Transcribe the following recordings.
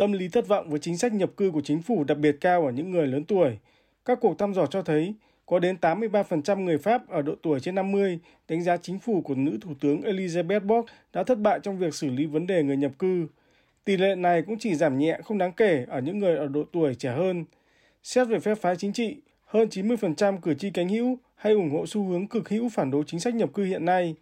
Tâm lý thất vọng với chính sách nhập cư của chính phủ đặc biệt cao ở những người lớn tuổi. Các cuộc thăm dò cho thấy có đến 83% người Pháp ở độ tuổi trên 50 đánh giá chính phủ của nữ thủ tướng Elizabeth Borg đã thất bại trong việc xử lý vấn đề người nhập cư. Tỷ lệ này cũng chỉ giảm nhẹ không đáng kể ở những người ở độ tuổi trẻ hơn. Xét về phép phái chính trị, hơn 90% cử tri cánh hữu hay ủng hộ xu hướng cực hữu phản đối chính sách nhập cư hiện nay.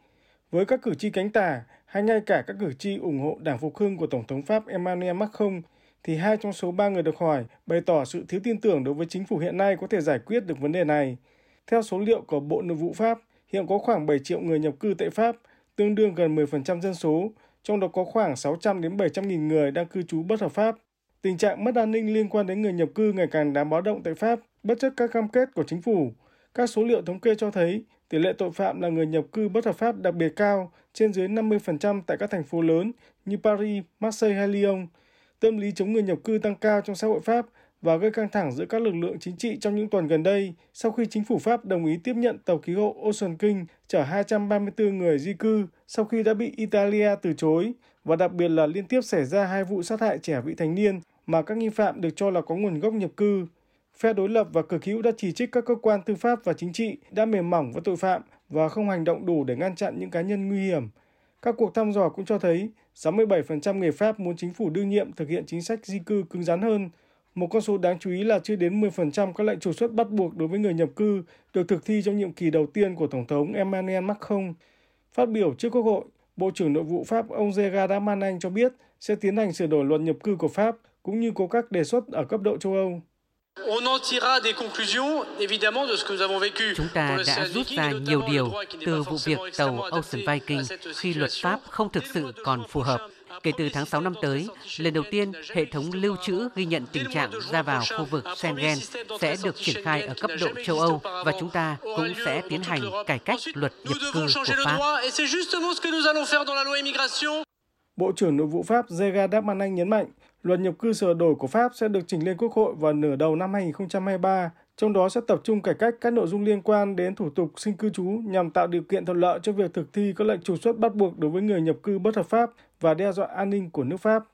Với các cử tri cánh tả hay ngay cả các cử tri ủng hộ đảng phục hưng của Tổng thống Pháp Emmanuel Macron, thì hai trong số ba người được hỏi bày tỏ sự thiếu tin tưởng đối với chính phủ hiện nay có thể giải quyết được vấn đề này. Theo số liệu của Bộ Nội vụ Pháp, hiện có khoảng 7 triệu người nhập cư tại Pháp, tương đương gần 10% dân số, trong đó có khoảng 600 đến 700 nghìn người đang cư trú bất hợp pháp. Tình trạng mất an ninh liên quan đến người nhập cư ngày càng đáng báo động tại Pháp, bất chấp các cam kết của chính phủ. Các số liệu thống kê cho thấy tỷ lệ tội phạm là người nhập cư bất hợp pháp đặc biệt cao, trên dưới 50% tại các thành phố lớn như Paris, Marseille hay Lyon. Tâm lý chống người nhập cư tăng cao trong xã hội Pháp và gây căng thẳng giữa các lực lượng chính trị trong những tuần gần đây sau khi chính phủ Pháp đồng ý tiếp nhận tàu cứu hộ Ocean King chở 234 người di cư sau khi đã bị Italia từ chối và đặc biệt là liên tiếp xảy ra hai vụ sát hại trẻ vị thành niên mà các nghi phạm được cho là có nguồn gốc nhập cư. Phe đối lập và cực hữu đã chỉ trích các cơ quan tư pháp và chính trị đã mềm mỏng với tội phạm và không hành động đủ để ngăn chặn những cá nhân nguy hiểm. Các cuộc thăm dò cũng cho thấy 67% người Pháp muốn chính phủ đương nhiệm thực hiện chính sách di cư cứng rắn hơn. Một con số đáng chú ý là chưa đến 10% các lệnh trục xuất bắt buộc đối với người nhập cư được thực thi trong nhiệm kỳ đầu tiên của Tổng thống Emmanuel Macron. Phát biểu trước Quốc hội, Bộ trưởng Nội vụ Pháp ông Gerard Darmanin cho biết sẽ tiến hành sửa đổi luật nhập cư của Pháp cũng như có các đề xuất ở cấp độ châu Âu. Chúng ta đã rút ra nhiều điều từ vụ việc tàu Ocean Viking khi luật pháp không thực sự còn phù hợp. Kể từ tháng 6 năm tới, lần đầu tiên hệ thống lưu trữ ghi nhận tình trạng ra vào khu vực Schengen sẽ được triển khai ở cấp độ châu Âu và chúng ta cũng sẽ tiến hành cải cách luật nhập cư của Pháp. Bộ trưởng Nội vụ Pháp Gerard Darmanin nhấn mạnh, luật nhập cư sửa đổi của Pháp sẽ được trình lên Quốc hội vào nửa đầu năm 2023, trong đó sẽ tập trung cải cách các nội dung liên quan đến thủ tục xin cư trú nhằm tạo điều kiện thuận lợi cho việc thực thi các lệnh trục xuất bắt buộc đối với người nhập cư bất hợp pháp và đe dọa an ninh của nước Pháp.